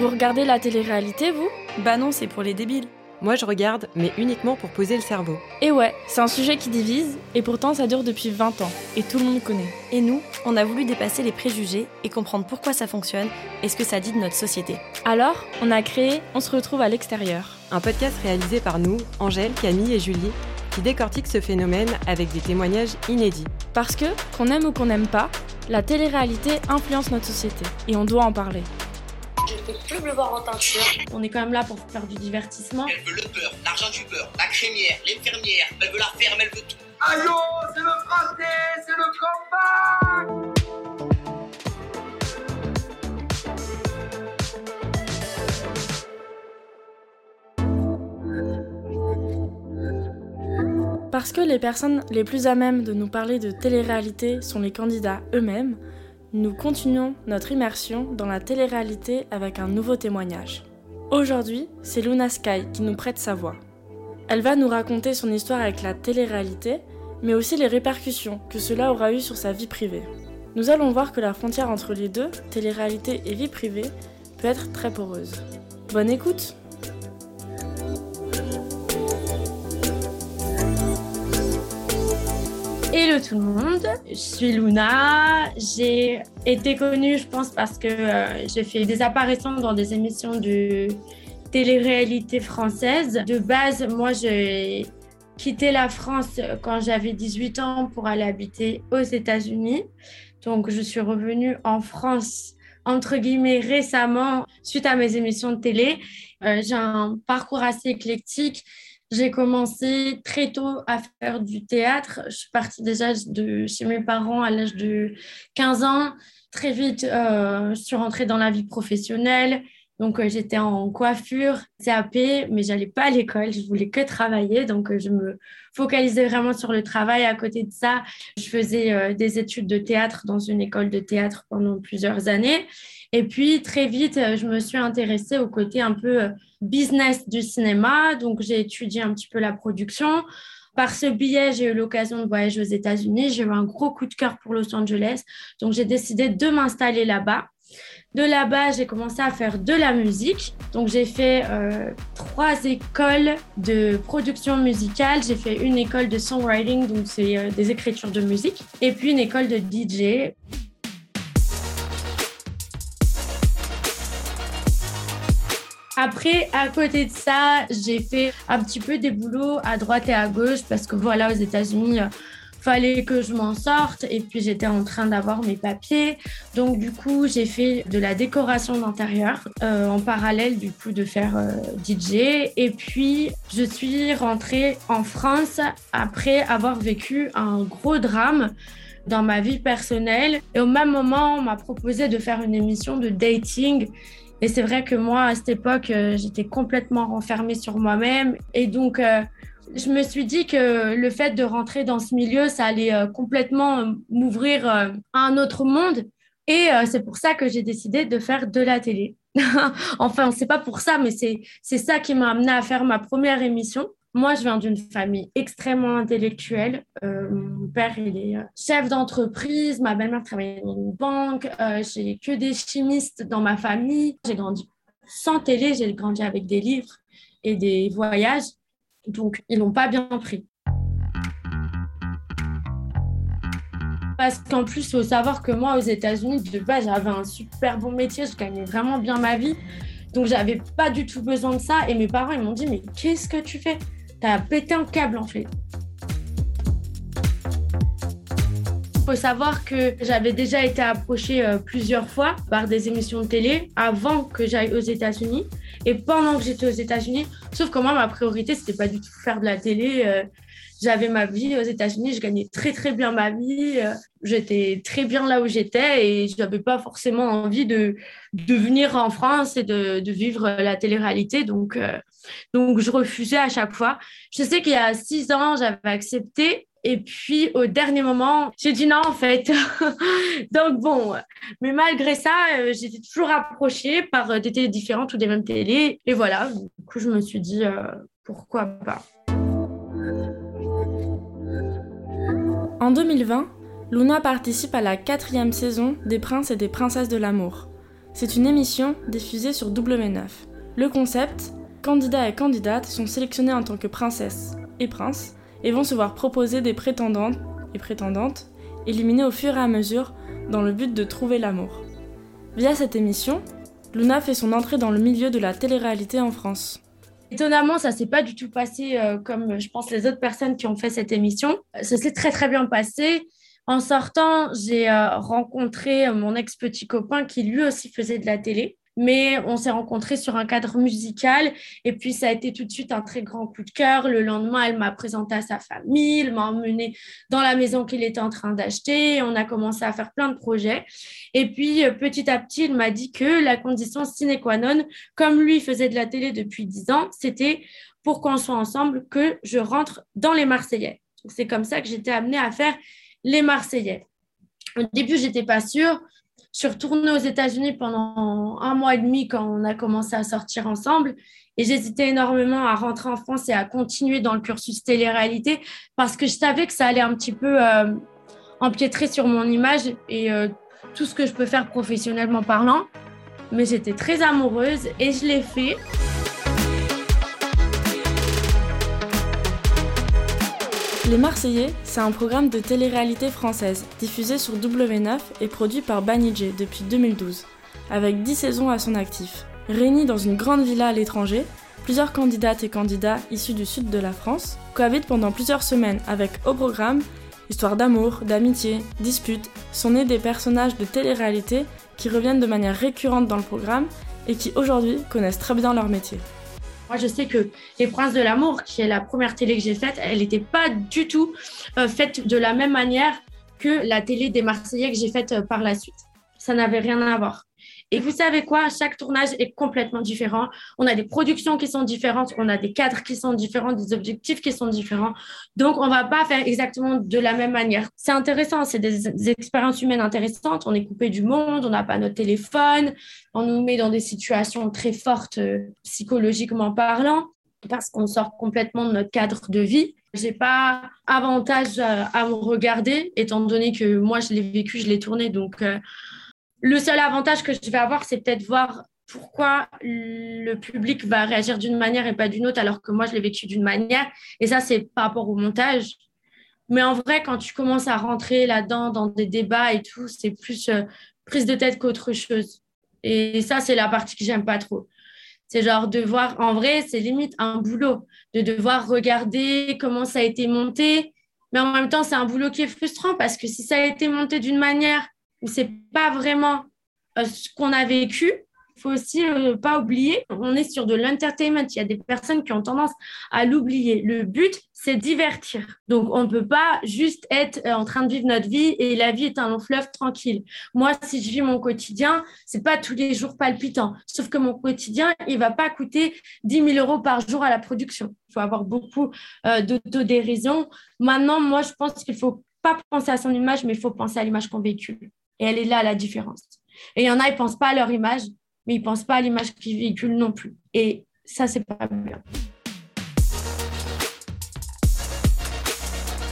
Vous regardez la télé-réalité, vous? Bah non, c'est pour les débiles. Moi, je regarde, mais uniquement pour poser le cerveau. Et ouais, c'est un sujet qui divise, et pourtant ça dure depuis 20 ans, et tout le monde connaît. Et nous, on a voulu dépasser les préjugés et comprendre pourquoi ça fonctionne et ce que ça dit de notre société. Alors, on a créé On se retrouve à l'extérieur. Un podcast réalisé par nous, Angèle, Camille et Julie, qui décortique ce phénomène avec des témoignages inédits. Parce que, qu'on aime ou qu'on n'aime pas, la télé-réalité influence notre société, et on doit en parler. Je ne peux plus me voir en teinture. On est quand même là pour faire du divertissement. Elle veut le beurre, l'argent du beurre, la crémière, l'infirmière, elle veut la ferme, elle veut tout. Aïe, oh, c'est le français, c'est le combat Parce que les personnes les plus à même de nous parler de télé-réalité sont les candidats eux-mêmes, nous continuons notre immersion dans la télé-réalité avec un nouveau témoignage. Aujourd'hui, c'est Luna Sky qui nous prête sa voix. Elle va nous raconter son histoire avec la télé-réalité, mais aussi les répercussions que cela aura eu sur sa vie privée. Nous allons voir que la frontière entre les deux, télé-réalité et vie privée, peut être très poreuse. Bonne écoute tout le monde, je suis Luna. J'ai été connue, je pense, parce que euh, j'ai fait des apparitions dans des émissions de télé-réalité française. De base, moi, j'ai quitté la France quand j'avais 18 ans pour aller habiter aux États-Unis. Donc, je suis revenue en France, entre guillemets, récemment, suite à mes émissions de télé. Euh, j'ai un parcours assez éclectique. J'ai commencé très tôt à faire du théâtre. Je suis partie déjà de chez mes parents à l'âge de 15 ans. Très vite, euh, je suis rentrée dans la vie professionnelle. Donc, euh, j'étais en coiffure, CAP, mais j'allais pas à l'école. Je voulais que travailler. Donc, euh, je me focalisais vraiment sur le travail. À côté de ça, je faisais euh, des études de théâtre dans une école de théâtre pendant plusieurs années. Et puis, très vite, je me suis intéressée au côté un peu business du cinéma. Donc, j'ai étudié un petit peu la production. Par ce biais, j'ai eu l'occasion de voyager aux États-Unis. J'ai eu un gros coup de cœur pour Los Angeles. Donc, j'ai décidé de m'installer là-bas. De là-bas, j'ai commencé à faire de la musique. Donc, j'ai fait euh, trois écoles de production musicale. J'ai fait une école de songwriting, donc c'est euh, des écritures de musique, et puis une école de DJ. Après, à côté de ça, j'ai fait un petit peu des boulots à droite et à gauche parce que voilà, aux États-Unis, euh, fallait que je m'en sorte et puis j'étais en train d'avoir mes papiers. Donc du coup, j'ai fait de la décoration d'intérieur euh, en parallèle du coup de faire euh, DJ. Et puis, je suis rentrée en France après avoir vécu un gros drame dans ma vie personnelle. Et au même moment, on m'a proposé de faire une émission de dating. Et c'est vrai que moi, à cette époque, euh, j'étais complètement renfermée sur moi-même. Et donc, euh, je me suis dit que le fait de rentrer dans ce milieu, ça allait euh, complètement euh, m'ouvrir euh, à un autre monde. Et c'est pour ça que j'ai décidé de faire de la télé. enfin, c'est pas pour ça, mais c'est ça qui m'a amené à faire ma première émission. Moi, je viens d'une famille extrêmement intellectuelle. Mon père, il est chef d'entreprise. Ma belle-mère travaille dans une banque. J'ai que des chimistes dans ma famille. J'ai grandi sans télé. J'ai grandi avec des livres et des voyages. Donc, ils l'ont pas bien pris. Parce qu'en plus, il faut savoir que moi, aux États-Unis, de base, j'avais un super bon métier. Je gagnais vraiment bien ma vie. Donc, j'avais pas du tout besoin de ça. Et mes parents, ils m'ont dit, mais qu'est-ce que tu fais? T'as pété un câble, en fait. Faut savoir que j'avais déjà été approchée euh, plusieurs fois par des émissions de télé avant que j'aille aux États-Unis et pendant que j'étais aux États-Unis. Sauf que moi, ma priorité, c'était pas du tout faire de la télé. euh, j'avais ma vie aux États-Unis, je gagnais très très bien ma vie, euh, j'étais très bien là où j'étais et je n'avais pas forcément envie de, de venir en France et de, de vivre la télé-réalité. Donc, euh, donc, je refusais à chaque fois. Je sais qu'il y a six ans, j'avais accepté. Et puis, au dernier moment, j'ai dit non, en fait. Donc, bon, mais malgré ça, euh, j'étais toujours approchée par euh, des télés différentes ou des mêmes télés. Et voilà, du coup, je me suis dit, euh, pourquoi pas. En 2020, Luna participe à la quatrième saison des Princes et des Princesses de l'amour. C'est une émission diffusée sur W9. Le concept Candidats et candidates sont sélectionnés en tant que princesses et princes et vont se voir proposer des prétendantes et prétendantes éliminées au fur et à mesure dans le but de trouver l'amour. Via cette émission, Luna fait son entrée dans le milieu de la télé-réalité en France. Étonnamment, ça s'est pas du tout passé euh, comme je pense les autres personnes qui ont fait cette émission. Ça s'est très très bien passé. En sortant, j'ai euh, rencontré mon ex-petit copain qui lui aussi faisait de la télé mais on s'est rencontrés sur un cadre musical et puis ça a été tout de suite un très grand coup de cœur. Le lendemain, elle m'a présenté à sa famille, elle m'a emmené dans la maison qu'il était en train d'acheter. On a commencé à faire plein de projets. Et puis euh, petit à petit, il m'a dit que la condition sine qua non, comme lui faisait de la télé depuis 10 ans, c'était pour qu'on soit ensemble que je rentre dans les Marseillais. C'est comme ça que j'étais amenée à faire les Marseillais. Au début, j'étais pas sûre. Je suis retournée aux États-Unis pendant un mois et demi quand on a commencé à sortir ensemble. Et j'hésitais énormément à rentrer en France et à continuer dans le cursus télé-réalité parce que je savais que ça allait un petit peu euh, empiétrer sur mon image et euh, tout ce que je peux faire professionnellement parlant. Mais j'étais très amoureuse et je l'ai fait. Les Marseillais, c'est un programme de télé-réalité française diffusé sur W9 et produit par Banijé depuis 2012, avec 10 saisons à son actif. Réunis dans une grande villa à l'étranger, plusieurs candidates et candidats issus du sud de la France cohabitent pendant plusieurs semaines avec au programme histoires d'amour, d'amitié, disputes, sont nés des personnages de télé-réalité qui reviennent de manière récurrente dans le programme et qui aujourd'hui connaissent très bien leur métier. Moi, je sais que Les Princes de l'amour, qui est la première télé que j'ai faite, elle n'était pas du tout euh, faite de la même manière que la télé des Marseillais que j'ai faite euh, par la suite. Ça n'avait rien à voir. Et vous savez quoi? Chaque tournage est complètement différent. On a des productions qui sont différentes, on a des cadres qui sont différents, des objectifs qui sont différents. Donc, on va pas faire exactement de la même manière. C'est intéressant, c'est des, expériences humaines intéressantes. On est coupé du monde, on n'a pas notre téléphone, on nous met dans des situations très fortes euh, psychologiquement parlant parce qu'on sort complètement de notre cadre de vie. J'ai pas avantage à, à, me regarder, étant donné que moi, je l'ai vécu, je l'ai tourné. Donc, euh, le seul avantage que je vais avoir, c'est peut-être voir pourquoi le public va réagir d'une manière et pas d'une autre, alors que moi, je l'ai vécu d'une manière. Et ça, c'est par rapport au montage. Mais en vrai, quand tu commences à rentrer là-dedans, dans des débats et tout, c'est plus euh, prise de tête qu'autre chose. Et ça, c'est la partie que j'aime pas trop. C'est genre de voir, en vrai, c'est limite un boulot, de devoir regarder comment ça a été monté. Mais en même temps, c'est un boulot qui est frustrant parce que si ça a été monté d'une manière c'est pas vraiment euh, ce qu'on a vécu. Il faut aussi ne euh, pas oublier, on est sur de l'entertainment. Il y a des personnes qui ont tendance à l'oublier. Le but, c'est divertir. Donc, on ne peut pas juste être euh, en train de vivre notre vie et la vie est un long fleuve tranquille. Moi, si je vis mon quotidien, c'est pas tous les jours palpitant. Sauf que mon quotidien, il va pas coûter 10 000 euros par jour à la production. Il faut avoir beaucoup d'autodérision. Maintenant, moi, je pense qu'il faut pas penser à son image, mais il faut penser à l'image qu'on véhicule. Et elle est là la différence. Et il y en a, ils ne pensent pas à leur image, mais ils ne pensent pas à l'image qu'ils véhiculent non plus. Et ça, c'est pas bien.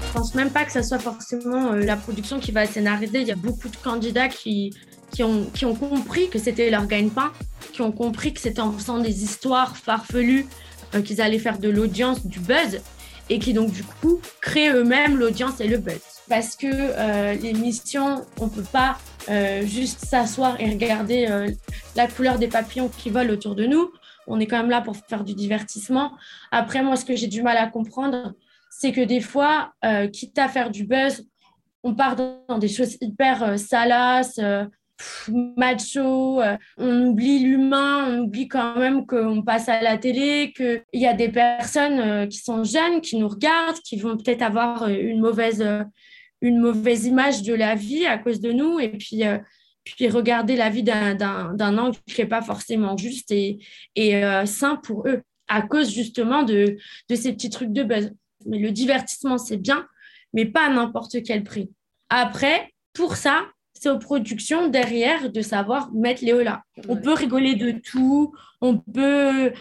Je pense même pas que ce soit forcément euh, la production qui va scénariser. Il y a beaucoup de candidats qui, qui, ont, qui ont compris que c'était leur gagne-pain, qui ont compris que c'était en faisant des histoires farfelues euh, qu'ils allaient faire de l'audience, du buzz, et qui donc du coup créent eux-mêmes l'audience et le buzz parce que euh, l'émission, on ne peut pas euh, juste s'asseoir et regarder euh, la couleur des papillons qui volent autour de nous. On est quand même là pour faire du divertissement. Après, moi, ce que j'ai du mal à comprendre, c'est que des fois, quitte à faire du buzz, on part dans des choses hyper salaces, macho, on oublie l'humain, on oublie quand même qu'on passe à la télé, qu'il y a des personnes qui sont jeunes, qui nous regardent, qui vont peut-être avoir une mauvaise une mauvaise image de la vie à cause de nous et puis, euh, puis regarder la vie d'un angle qui n'est pas forcément juste et, et euh, sain pour eux à cause justement de, de ces petits trucs de buzz. Mais le divertissement, c'est bien, mais pas à n'importe quel prix. Après, pour ça, c'est aux productions derrière de savoir mettre les là. On peut rigoler de tout, on peut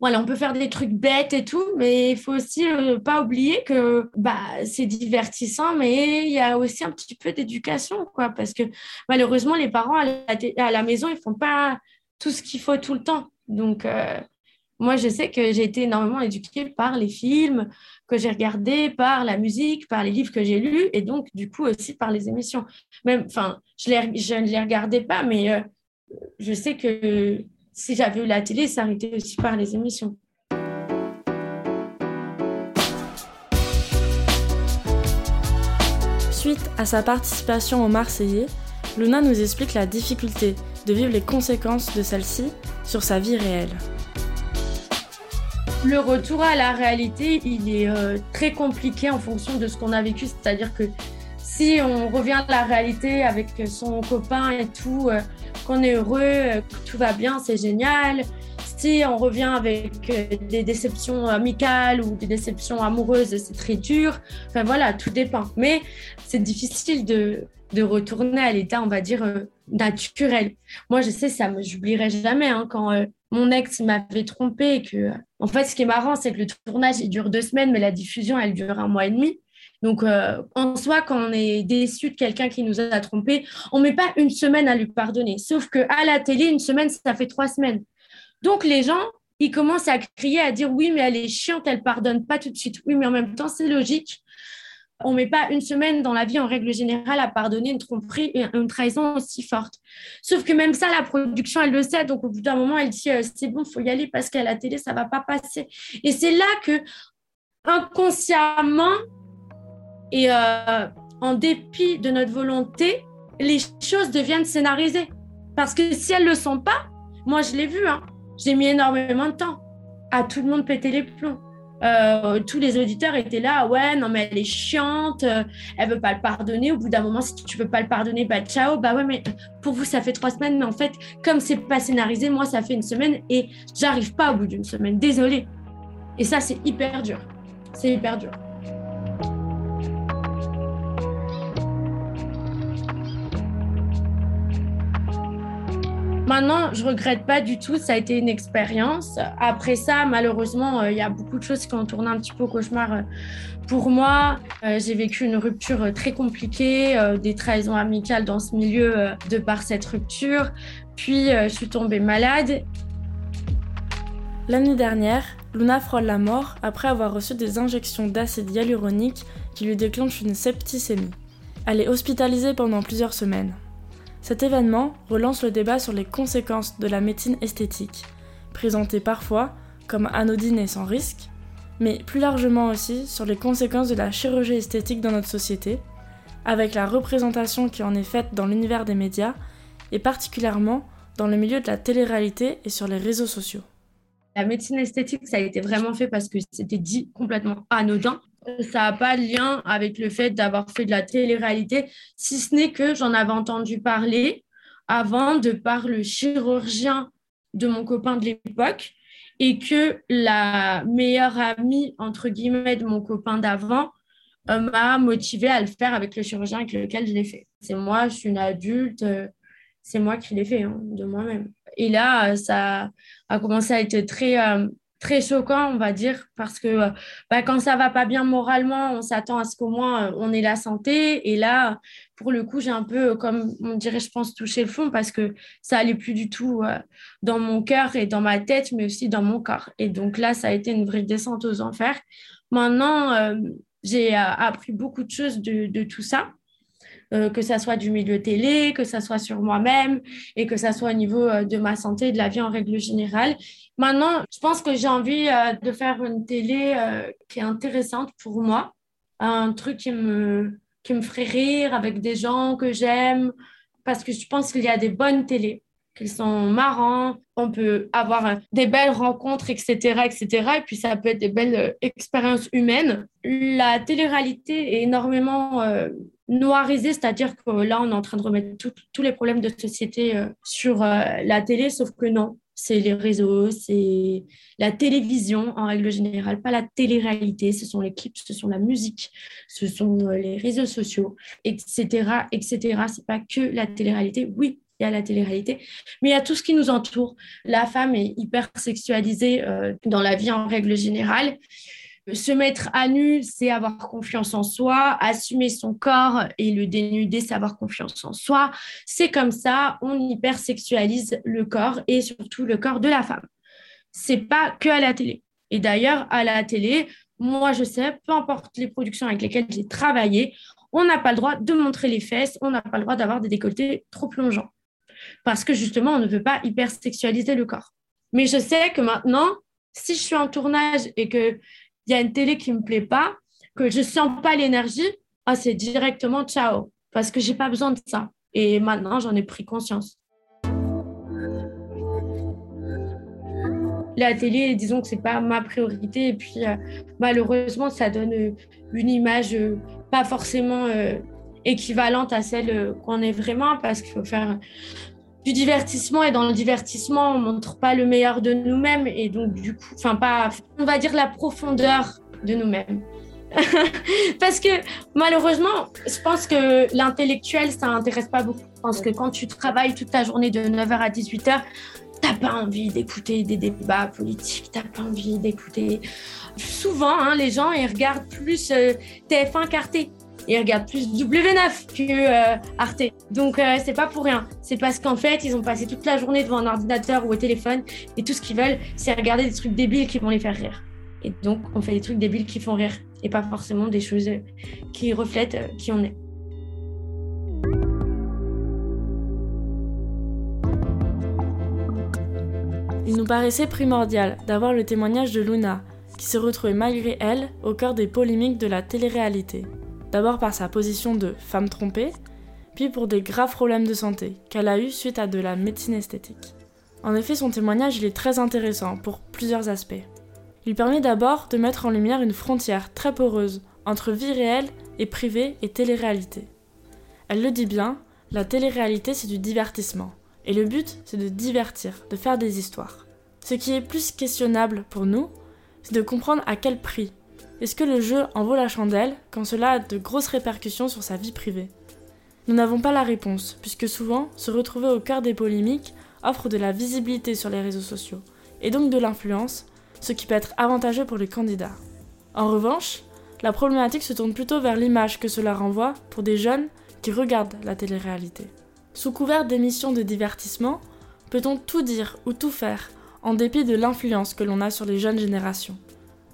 voilà, on peut faire des trucs bêtes et tout, mais il faut aussi ne pas oublier que bah, c'est divertissant, mais il y a aussi un petit peu d'éducation, quoi, parce que malheureusement, les parents à la, maison, ils font pas tout ce qu'il faut tout le temps. Donc, moi, je sais que j'ai été énormément éduquée par les films que j'ai regardés, par la musique, par les livres que j'ai lus, et donc, du coup, aussi par les émissions. Même, enfin, je, je, ne les regardais pas, mais euh, je sais que si j'avais eu la télé, ça aurait été aussi par les émissions. Suite à sa participation au Marseillais, Luna nous explique la difficulté de vivre les conséquences de celle-ci sur sa vie réelle le retour à la réalité, il est euh, très compliqué en fonction de ce qu'on a vécu. C'est-à-dire que si on revient à la réalité avec son copain et tout, euh, qu'on est heureux, euh, tout va bien, c'est génial. Si on revient avec des déceptions amicales ou des déceptions amoureuses, c'est très dur. Enfin voilà, tout dépend. Mais c'est difficile de, de retourner à l'état, on va dire, naturel. Moi, je sais, ça j'oublierai jamais hein, quand mon ex m'avait trompé que, en fait, ce qui est marrant, c'est que le tournage, il dure deux semaines, mais la diffusion, elle dure un mois et demi. Donc, euh, en soi, quand on est déçu de quelqu'un qui nous a trompé, on met pas une semaine à lui pardonner. Sauf que à la télé, une semaine, ça fait trois semaines. Donc, les gens, ils commencent à crier, à dire oui, mais elle est chiante, elle pardonne pas tout de suite. Oui, mais en même temps, c'est logique on met pas une semaine dans la vie en règle générale à pardonner une tromperie et une trahison aussi forte. Sauf que même ça, la production, elle le sait. Donc au bout d'un moment, elle dit euh, c'est bon, faut y aller parce qu'à la télé, ça va pas passer. Et c'est là que inconsciemment et euh, en dépit de notre volonté, les choses deviennent scénarisées. Parce que si elles le sont pas, moi je l'ai vu, hein, j'ai mis énormément de temps à tout le monde péter les plombs. Euh, tous les auditeurs étaient là, ouais, non, mais elle est chiante, euh, elle veut pas le pardonner. Au bout d'un moment, si tu veux pas le pardonner, bah ciao. Bah ouais, mais pour vous, ça fait trois semaines, mais en fait, comme c'est pas scénarisé, moi, ça fait une semaine et j'arrive pas au bout d'une semaine. Désolée. Et ça, c'est hyper dur. C'est hyper dur. Maintenant, je regrette pas du tout. Ça a été une expérience. Après ça, malheureusement, euh, il y a beaucoup de choses qui ont tourné un petit peu au cauchemar euh, pour moi. Euh, j'ai vécu une rupture très compliquée, des trahisons amicales dans ce milieu de par cette rupture. Puis, je suis tombée malade. L'année dernière, Luna frôle la mort après avoir reçu des injections d'acide hyaluronique qui lui déclenchent une septicémie. Elle est hospitalisée pendant plusieurs semaines. Cet événement relance le débat sur les conséquences de la médecine esthétique, présentée parfois comme anodine et sans risque, mais plus largement aussi sur les conséquences de la chirurgie esthétique dans notre société, avec la représentation qui en est faite dans l'univers des médias, et particulièrement dans le milieu de la télé-réalité et sur les réseaux sociaux. La médecine esthétique, ça a été vraiment fait parce que c'était dit complètement anodin ça n'a pas de lien avec le fait d'avoir fait de la télé-réalité, si ce n'est que j'en avais entendu parler avant de par le chirurgien de mon copain de l'époque et que la meilleure amie, entre guillemets, de mon copain d'avant euh, m'a motivée à le faire avec le chirurgien avec lequel je l'ai fait. C'est moi, je suis une adulte, euh, c'est moi qui l'ai fait hein, de moi-même. Et là, euh, ça a commencé à être très très choquant, on va dire, parce que euh, bah, quand ça va pas bien moralement, on s'attend à ce qu'au moins euh, on ait la santé. Et là, pour le coup, j'ai un peu, comme on dirait, je pense, touché le fond parce que ça allait plus du tout euh, dans mon cœur et dans ma tête, mais aussi dans mon corps. Et donc là, ça a été une vraie descente aux enfers. Maintenant, j'ai appris beaucoup de choses de tout ça. Que ça soit du milieu télé, que ça soit sur moi-même et que ça soit au niveau de ma santé et de la vie en règle générale. Maintenant, je pense que j'ai envie euh, de faire une télé euh, qui est intéressante pour moi, un truc qui me, qui me ferait rire avec des gens que j'aime, parce que je pense qu'il y a des bonnes télés qui sont marrants, on peut avoir euh, des belles rencontres, etc., etc., et puis ça peut être des belles expériences humaines. La télé-réalité est énormément noirisée, c'est-à-dire que là, on est en train de remettre tous les problèmes de société sur la télé, sauf que non, c'est les réseaux, c'est la télévision en règle générale, pas la télé-réalité, ce sont les clips, ce sont la musique, ce sont euh, les réseaux sociaux, etc., etc. C'est pas que la télé-réalité. Oui, il y a la télé-réalité, mais il y a tout ce qui nous entoure. La femme est hyper sexualisée euh, dans la vie en règle générale. Se mettre à nu, c'est avoir confiance en soi, assumer son corps et le dénuder, c'est avoir confiance en soi. C'est comme ça, on hypersexualise le corps et surtout le corps de la femme. C'est pas que à la télé. Et d'ailleurs, à la télé, moi je sais, peu importe les productions avec lesquelles j'ai travaillé, on n'a pas le droit de montrer les fesses, on n'a pas le droit d'avoir des décolletés trop plongeants. Parce que justement, on ne veut pas hypersexualiser le corps. Mais je sais que maintenant, si je suis en tournage et qu'il y a une télé qui me plaît pas, que je sens pas l'énergie, ah, c'est directement ciao. Parce que je n'ai pas besoin de ça. Et maintenant, j'en ai pris conscience. la télé, disons que c'est pas ma priorité. Et puis, euh, malheureusement, ça donne euh, une image euh, pas forcément équivalente à celle qu'on est vraiment, parce qu'il faut faire du divertissement. Et dans le divertissement, on montre pas le meilleur de nous-mêmes. Et donc, du coup, enfin, pas, on va dire la profondeur de nous-mêmes. parce que malheureusement, je pense que l'intellectuel, ça n'intéresse pas beaucoup. Je pense que quand tu travailles toute ta journée de 9h à 18h, t'as pas envie d'écouter des débats politiques, t'as pas envie d'écouter. Souvent, hein, les gens, ils regardent plus euh, TF1 qu'Arte. Ils regardent plus W9 que euh, Arte. Donc, euh, c'est pas pour rien. C'est parce qu'en fait, ils ont passé toute la journée devant un ordinateur ou au téléphone et tout ce qu'ils veulent, c'est regarder des trucs débiles qui vont les faire rire. Et donc, on fait des trucs débiles qui font rire et pas forcément des choses qui reflètent qui on est. Il nous paraissait primordial d'avoir le témoignage de Luna, qui se retrouvait malgré elle au cœur des polémiques de la télé-réalité. D'abord par sa position de femme trompée, puis pour des graves problèmes de santé qu'elle a eu suite à de la médecine esthétique. En effet, son témoignage est très intéressant pour plusieurs aspects. Il permet d'abord de mettre en lumière une frontière très poreuse entre vie réelle et privée et télé-réalité. Elle le dit bien, la télé-réalité c'est du divertissement. Et le but, c'est de divertir, de faire des histoires. Ce qui est plus questionnable pour nous, c'est de comprendre à quel prix. Est-ce que le jeu en vaut la chandelle quand cela a de grosses répercussions sur sa vie privée? Nous n'avons pas la réponse, puisque souvent, se retrouver au cœur des polémiques offre de la visibilité sur les réseaux sociaux, et donc de l'influence, ce qui peut être avantageux pour les candidats. En revanche, la problématique se tourne plutôt vers l'image que cela renvoie pour des jeunes qui regardent la télé-réalité. Sous couvert d'émissions de divertissement, peut-on tout dire ou tout faire en dépit de l'influence que l'on a sur les jeunes générations?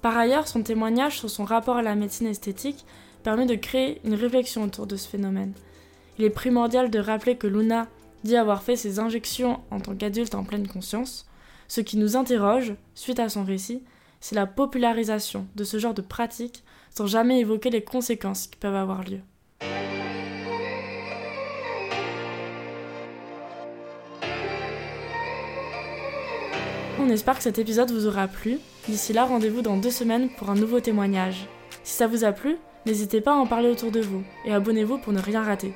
Par ailleurs, son témoignage sur son rapport à la médecine esthétique permet de créer une réflexion autour de ce phénomène. Il est primordial de rappeler que Luna dit avoir fait ses injections en tant qu'adulte en pleine conscience. Ce qui nous interroge, suite à son récit, c'est la popularisation de ce genre de pratique sans jamais évoquer les conséquences qui peuvent avoir lieu. On espère que cet épisode vous aura plu. D'ici là, rendez-vous dans deux semaines pour un nouveau témoignage. Si ça vous a plu, n'hésitez pas à en parler autour de vous et abonnez-vous pour ne rien rater.